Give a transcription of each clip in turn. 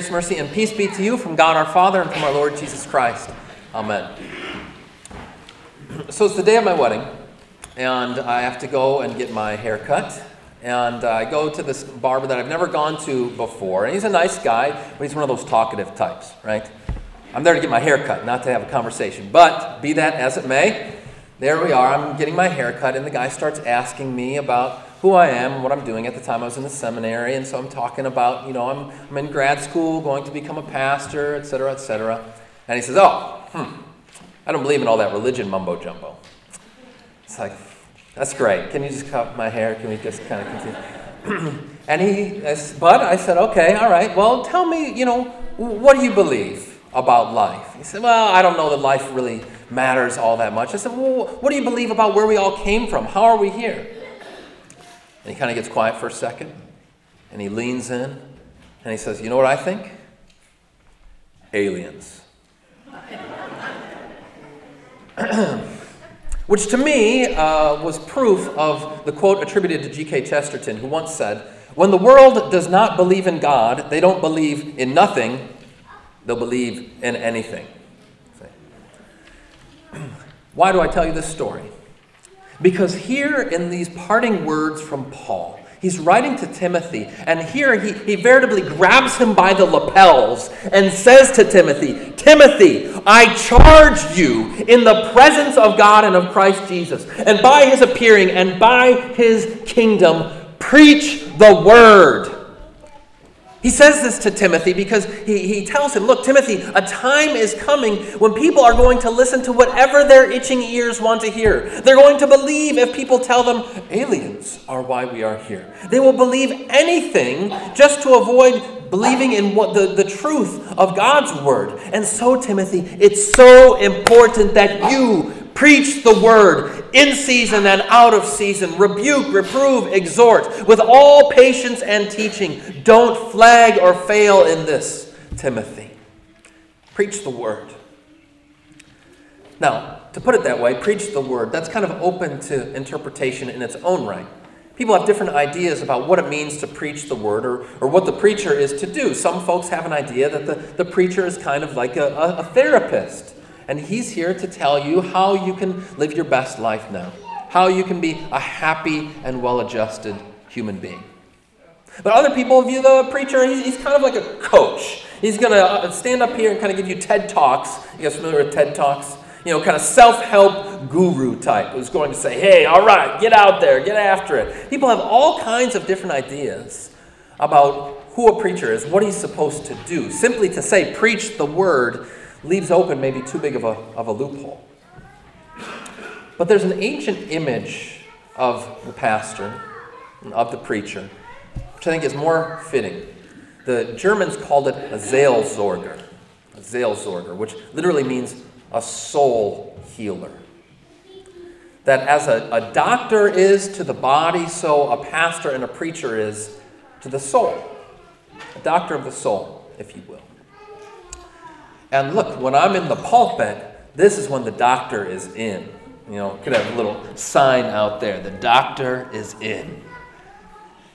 Grace, mercy, and peace be to you from God our Father and from our Lord Jesus Christ. Amen. So it's the day of my wedding, and I have to go and get my hair cut. And I go to this barber that I've never gone to before. And he's a nice guy, but he's one of those talkative types, right? I'm there to get my hair cut, not to have a conversation. But be that as it may, there we are. I'm getting my hair cut, and the guy starts asking me about who I am, what I'm doing. At the time, I was in the seminary, and so I'm talking about, you know, I'm, I'm in grad school, going to become a pastor, et cetera, et cetera. And he says, Oh, hmm, I don't believe in all that religion mumbo jumbo. It's like, that's great. Can you just cut my hair? Can we just kind of continue? and he, but I said, okay, all right. Well, tell me, you know, what do you believe about life? He said, well, I don't know that life really matters all that much. I said, well, what do you believe about where we all came from? How are we here? And he kind of gets quiet for a second, and he leans in, and he says, you know what I think? Aliens. Which to me uh, was proof of the quote attributed to G.K. Chesterton, who once said, When the world does not believe in God, they don't believe in nothing, they'll believe in anything. Why do I tell you this story? Because here in these parting words from Paul, He's writing to Timothy, and here he, he veritably grabs him by the lapels and says to Timothy, Timothy, I charge you in the presence of God and of Christ Jesus, and by his appearing and by his kingdom, preach the word. He says this to Timothy because he, he tells him, Look, Timothy, a time is coming when people are going to listen to whatever their itching ears want to hear. They're going to believe if people tell them aliens are why we are here. They will believe anything just to avoid believing in what the, the truth of God's word. And so, Timothy, it's so important that you Preach the word in season and out of season. Rebuke, reprove, exhort with all patience and teaching. Don't flag or fail in this, Timothy. Preach the word. Now, to put it that way, preach the word, that's kind of open to interpretation in its own right. People have different ideas about what it means to preach the word or, or what the preacher is to do. Some folks have an idea that the, the preacher is kind of like a, a, a therapist and He's here to tell you how you can live your best life now, how you can be a happy and well adjusted human being. But other people view the preacher, he's, kind of like a coach. He's going to uh, stand up here and kind of give you TED Talks. You guys familiar with TED Talks? You know, kind of self help guru type who's going to say, hey, all right, get out there, get after it. People have all kinds of different ideas about who a preacher is, what he's supposed to do. Simply to say, preach the word leaves open maybe too big of a, of a loophole. But there's an ancient image of the pastor, of the preacher, which I think is more fitting. The Germans called it a Seelsorger, a Seelsorger, which literally means a soul healer. That as a, a doctor is to the body, so a pastor and a preacher is to the soul. A doctor of the soul, if you will. And look, when I'm in the pulpit, this is when the doctor is in. You know, could have a little sign out there the doctor is in.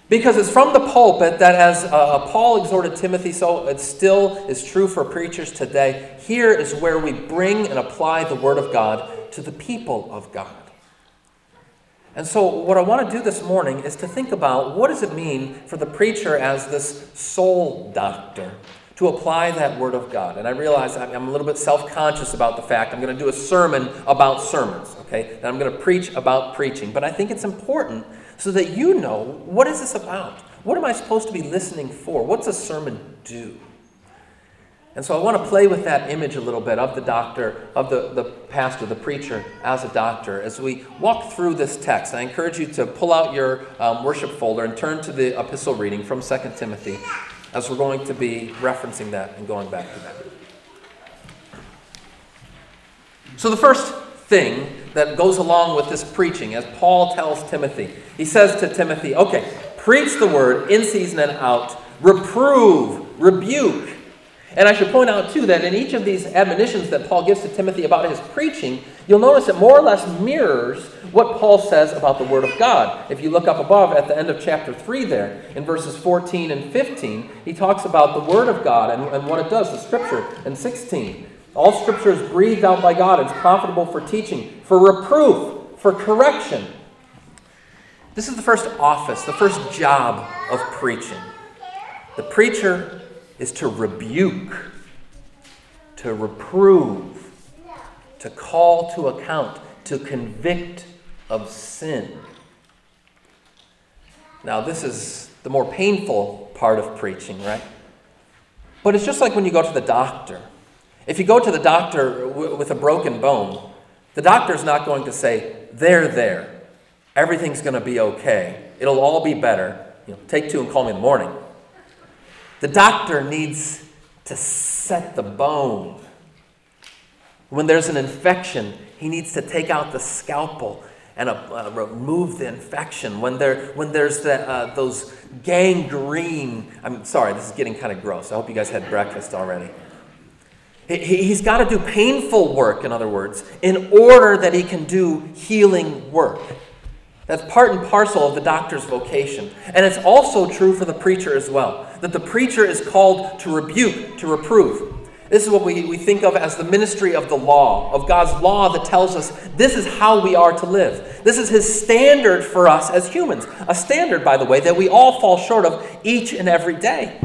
Because it's from the pulpit that, as uh, uh, Paul exhorted Timothy, so it still is true for preachers today. Here is where we bring and apply the Word of God to the people of God. And so, what I want to do this morning is to think about what does it mean for the preacher as this soul doctor to apply that Word of God. And I realize I'm a little bit self conscious about the fact I'm going to do a sermon about sermons, okay? And I'm going to preach about preaching. But I think it's important so that you know what is this about? What am I supposed to be listening for? What's a sermon do? And so I want to play with that image a little bit of the doctor, of the, the pastor, the preacher as a doctor. As we walk through this text, I encourage you to pull out your um, worship folder and turn to the epistle reading from 2 Timothy as we're going to be referencing that and going back to that. So, the first thing that goes along with this preaching, as Paul tells Timothy, he says to Timothy, okay, preach the word in season and out, reprove, rebuke, And I should point out, too, that in each of these admonitions that Paul gives to Timothy about his preaching, you'll notice it more or less mirrors what Paul says about the Word of God. If you look up above at the end of chapter 3 there, in verses 14 and 15, he talks about the Word of God and, and what it does, the Scripture. And 16, all Scripture is breathed out by God is profitable for teaching, for reproof, for correction. This is the first office, the first job of preaching. The preacher is to rebuke, to reprove, to call to account, to convict of sin. Now, this is the more painful part of preaching, right? But it's just like when you go to the doctor. If you go to the doctor with a broken bone, the doctor's not going to say, There, there, everything's going to be okay, it'll all be better. You know, take two and call me in the morning. The doctor needs to set the bone. When there's an infection, he needs to take out the scalpel and uh, remove the infection. When, there, when there's the, uh, those gangrene, I'm sorry, this is getting kind of gross. I hope you guys had breakfast already. He, he's got to do painful work, in other words, in order that he can do healing work. That's part and parcel of the doctor's vocation. And it's also true for the preacher as well that the preacher is called to rebuke, to reprove. This is what we, we think of as the ministry of the law, of God's law that tells us this is how we are to live. This is His standard for us as humans. A standard, by the way, that we all fall short of each and every day.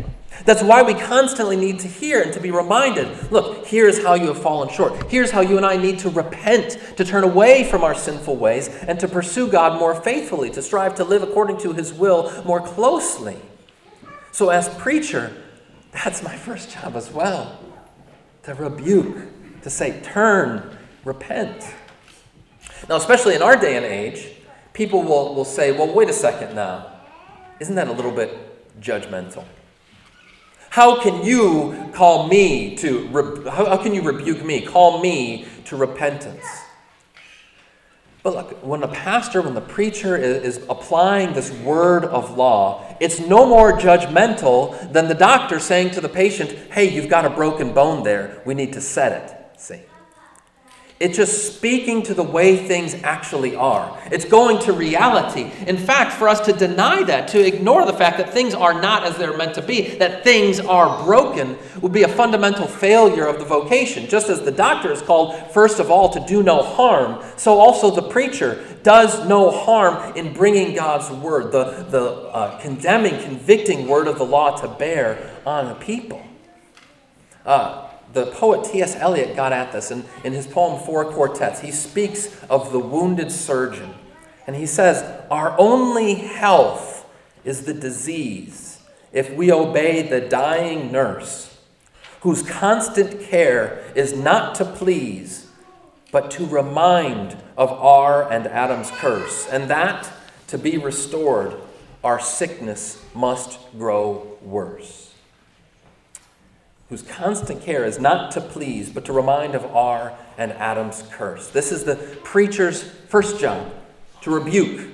That's why we constantly need to hear and to be reminded look, here's how you have fallen short. Here's how you and I need to repent, to turn away from our sinful ways, and to pursue God more faithfully, to strive to live according to His will more closely. So, as preacher, that's my first job as well to rebuke, to say, turn, repent. Now, especially in our day and age, people will, will say, well, wait a second now. Isn't that a little bit judgmental? How can you call me to, how, how can you rebuke me? Call me to repentance. But look, when the pastor, when the preacher is, is, applying this word of law, it's no more judgmental than the doctor saying to the patient, hey, you've got a broken bone there. We need to set it. See? It's just speaking to the way things actually are. It's going to reality. In fact, for us to deny that, to ignore the fact that things are not as they're meant to be, that things are broken, would be a fundamental failure of the vocation. Just as the doctor is called, first of all, to do no harm, so also the preacher does no harm in bringing God's word, the, the uh, condemning, convicting word of the law to bear on the people. Uh, the poet T.S. Eliot got at this in, in his poem Four Quartets. He speaks of the wounded surgeon. And he says, Our only health is the disease if we obey the dying nurse, whose constant care is not to please, but to remind of our and Adam's curse. And that, to be restored, our sickness must grow worse whose constant care is not to please, but to remind of our and Adam's curse. This is the preacher's first job to rebuke,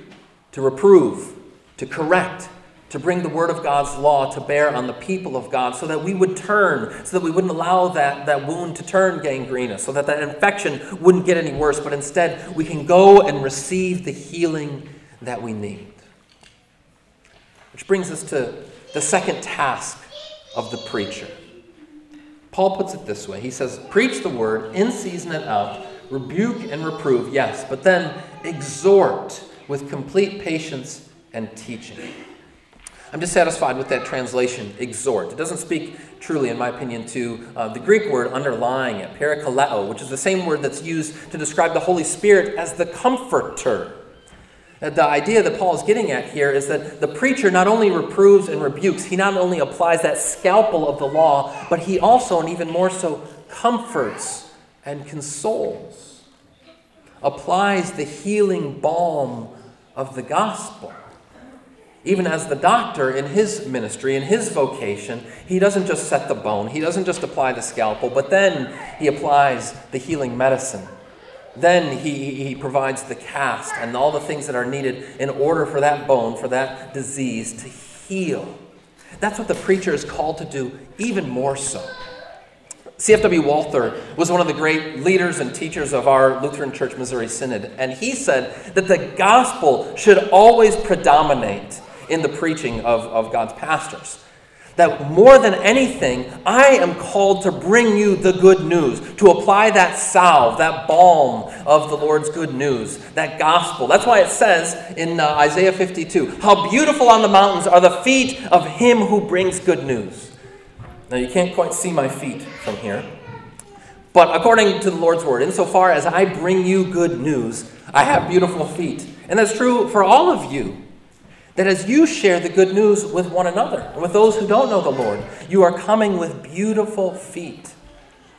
to reprove, to correct, to bring the word of God's law to bear on the people of God so that we would turn, so that we wouldn't allow that, that wound to turn gangrenous, so that that infection wouldn't get any worse, but instead we can go and receive the healing that we need. Which brings us to the second task of the preacher. Paul puts it this way He says, Preach the word in season and out, rebuke and reprove, yes, but then exhort with complete patience and teaching. I'm dissatisfied with that translation, exhort. It doesn't speak truly, in my opinion, to uh, the Greek word underlying it, parakaleo, which is the same word that's used to describe the Holy Spirit as the comforter. Uh, the idea that Paul is getting at here is that the preacher not only reproves and rebukes, he not only applies that scalpel of the law, but he also, and even more so, comforts and consoles, applies the healing balm of the gospel. Even as the doctor in his ministry, in his vocation, he doesn't just set the bone, he doesn't just apply the scalpel, but then he applies the healing medicine then he, he provides the cast and all the things that are needed in order for that bone, for that disease to heal. That's what the preacher is called to do, even more so. C.F.W. Walther was one of the great leaders and teachers of our Lutheran Church Missouri Synod, and he said that the gospel should always predominate in the preaching of, of God's pastors. That more than anything, I am called to bring you the good news, to apply that salve, that balm of the Lord's good news, that gospel. That's why it says in uh, Isaiah 52 How beautiful on the mountains are the feet of him who brings good news. Now, you can't quite see my feet from here. But according to the Lord's word, insofar as I bring you good news, I have beautiful feet. And that's true for all of you that as you share the good news with one another and with those who don't know the Lord, you are coming with beautiful feet,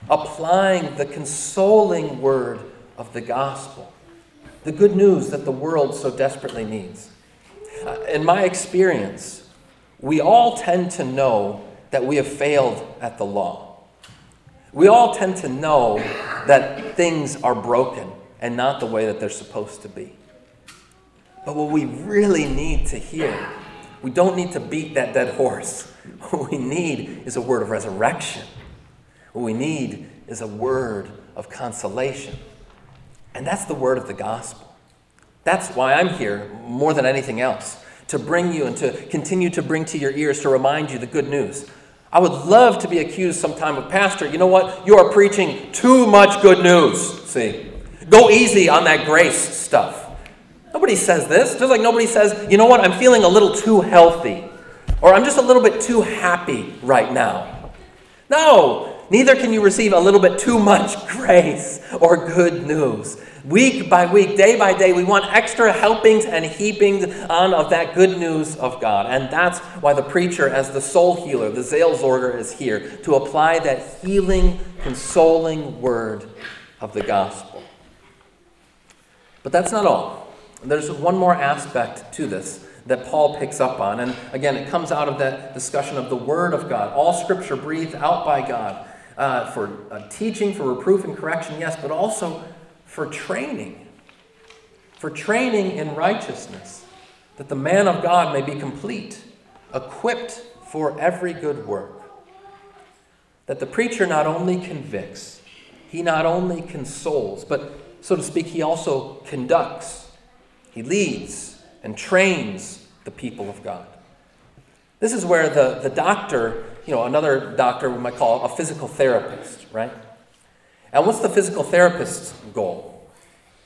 applying the consoling word of the gospel, the good news that the world so desperately needs. Uh, in my experience, we all tend to know that we have failed at the law. We all tend to know that things are broken and not the way that they're supposed to be. But what we really need to hear, we don't need to beat that dead horse. What we need is a word of resurrection. What we need is a word of consolation. And that's the word of the gospel. That's why I'm here more than anything else to bring you and to continue to bring to your ears to remind you the good news. I would love to be accused sometime of, Pastor, you know what? You are preaching too much good news. See, go easy on that grace stuff. Nobody says this. Just like nobody says, you know what, I'm feeling a little too healthy. Or I'm just a little bit too happy right now. No, neither can you receive a little bit too much grace or good news. Week by week, day by day, we want extra helpings and heapings on of that good news of God. And that's why the preacher, as the soul healer, the Seelsorger, is here to apply that healing, consoling word of the gospel. But that's not all. There's one more aspect to this that Paul picks up on. And again, it comes out of that discussion of the Word of God. All Scripture breathed out by God uh, for uh, teaching, for reproof and correction, yes, but also for training. For training in righteousness, that the man of God may be complete, equipped for every good work. That the preacher not only convicts, he not only consoles, but, so to speak, he also conducts he leads and trains the people of God. This is where the, the doctor, you know, another doctor we might call a physical therapist, right? And what's the physical therapist's goal?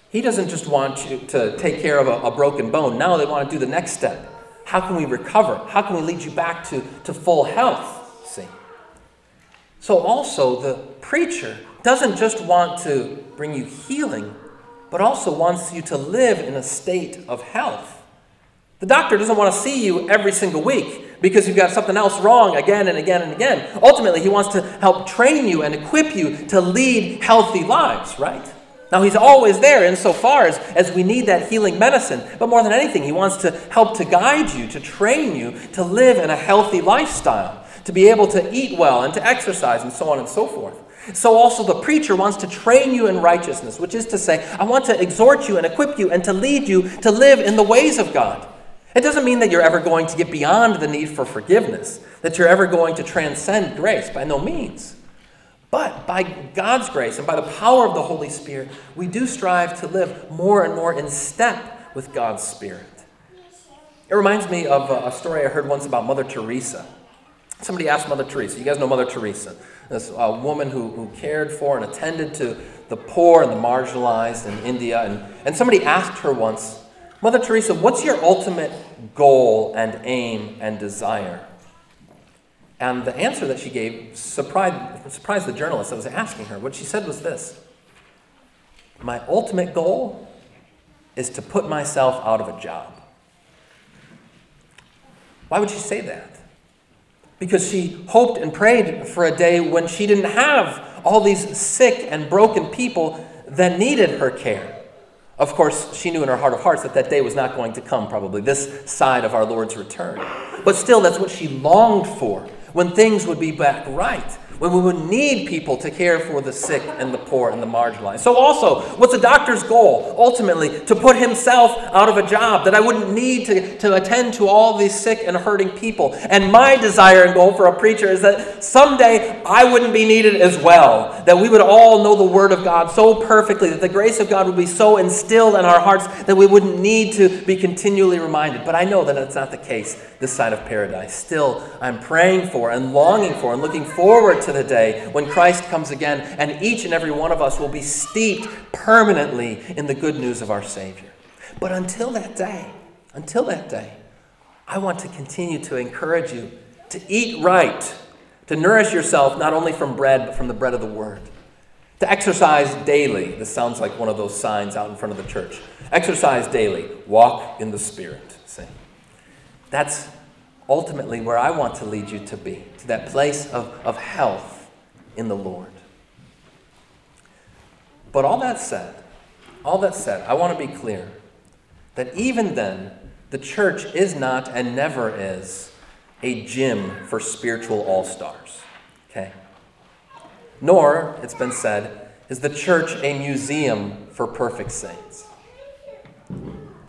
He doesn't just want you to take care of a, a broken bone. Now they want to do the next step. How can we recover? How can we lead you back to, to full health? See? So, also, the preacher doesn't just want to bring you healing, but also wants you to live in a state of health. The doctor doesn't want to see you every single week because you've got something else wrong again and again and again. Ultimately, he wants to help train you and equip you to lead healthy lives, right? Now, he's always there insofar as, as we need that healing medicine. But more than anything, he wants to help to guide you, to train you to live in a healthy lifestyle, to be able to eat well and to exercise and so on and so forth. So also the preacher wants to train you in righteousness, which is to say, I want to exhort you and equip you and to lead you to live in the ways of God. It doesn't mean that you're ever going to get beyond the need for forgiveness, that you're ever going to transcend grace, by no means. But by God's grace and by the power of the Holy Spirit, we do strive to live more and more in step with God's Spirit. It reminds me of a story I heard once about Mother Teresa. Somebody asked Mother Teresa, you guys know Mother Teresa, this uh, woman who, who cared for and attended to the poor and the marginalized in India. And, and somebody asked her once, Mother Teresa, what's your ultimate goal and aim and desire? And the answer that she gave surprised, surprised the journalist that was asking her. What she said was this My ultimate goal is to put myself out of a job. Why would she say that? Because she hoped and prayed for a day when she didn't have all these sick and broken people that needed her care. Of course, she knew in her heart of hearts that that day was not going to come, probably, this side of our Lord's return. But still, that's what she longed for when things would be back right. When we would need people to care for the sick and the poor and the marginalized. So, also, what's a doctor's goal? Ultimately, to put himself out of a job, that I wouldn't need to, to attend to all these sick and hurting people. And my desire and goal for a preacher is that someday I wouldn't be needed as well, that we would all know the Word of God so perfectly, that the grace of God would be so instilled in our hearts that we wouldn't need to be continually reminded. But I know that that's not the case this side of paradise. Still, I'm praying for and longing for and looking forward to the day when Christ comes again and each and every one of us will be steeped permanently in the good news of our Savior. But until that day, until that day, I want to continue to encourage you to eat right, to nourish yourself not only from bread, but from the bread of the Word. To exercise daily. This sounds like one of those signs out in front of the church. Exercise daily. Walk in the Spirit. That's ultimately where I want to lead you to be, to that place of, of health in the Lord. But all that said, all that said, I want to be clear that even then, the church is not and never is a gym for spiritual all stars. Okay? Nor, it's been said, is the church a museum for perfect saints.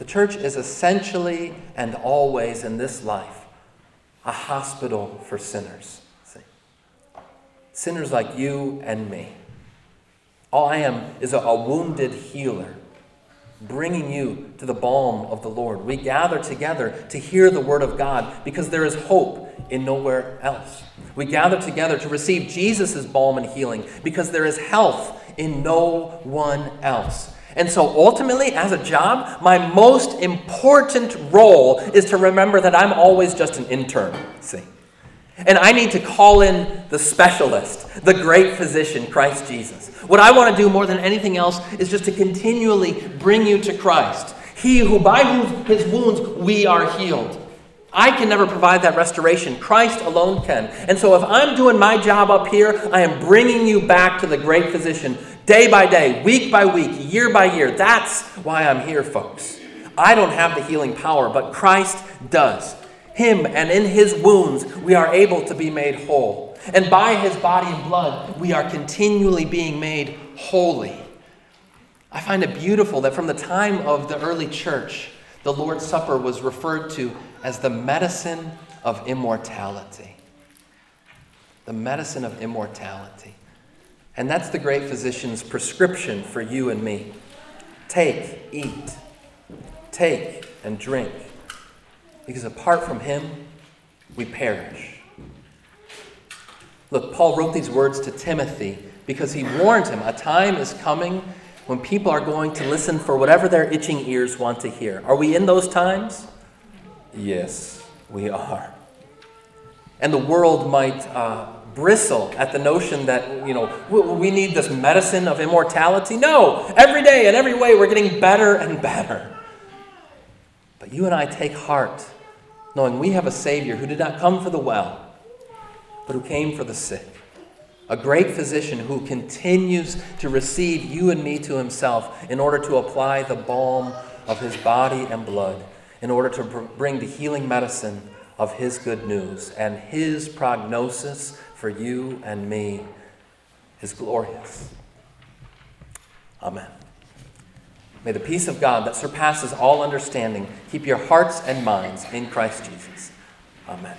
The church is essentially and always in this life a hospital for sinners. See? Sinners like you and me. All I am is a, a wounded healer, bringing you to the balm of the Lord. We gather together to hear the word of God because there is hope in nowhere else. We gather together to receive Jesus' balm and healing because there is health in no one else. And so ultimately, as a job, my most important role is to remember that I'm always just an intern, see? And I need to call in the specialist, the great physician, Christ Jesus. What I want to do more than anything else is just to continually bring you to Christ. He who by his wounds we are healed. I can never provide that restoration. Christ alone can. And so if I'm doing my job up here, I am bringing you back to the great physician day by day, week by week, year by year. That's why I'm here, folks. I don't have the healing power, but Christ does. Him and in his wounds, we are able to be made whole. And by his body and blood, we are continually being made holy. I find it beautiful that from the time of the early church, the Lord's Supper was referred to as the medicine of immortality. The medicine of immortality. And that's the great physician's prescription for you and me. Take, eat, take, and drink. Because apart from him, we perish. Look, Paul wrote these words to Timothy because he warned him a time is coming when people are going to listen for whatever their itching ears want to hear. Are we in those times? Yes, we are. And the world might uh, bristle at the notion that, you know, we need this medicine of immortality. No, every day and every way we're getting better and better. But you and I take heart knowing we have a Savior who did not come for the well, but who came for the sick. A great physician who continues to receive you and me to himself in order to apply the balm of his body and blood, in order to bring the healing medicine of his good news and his prognosis for you and me is glorious. Amen. May the peace of God that surpasses all understanding keep your hearts and minds in Christ Jesus. Amen.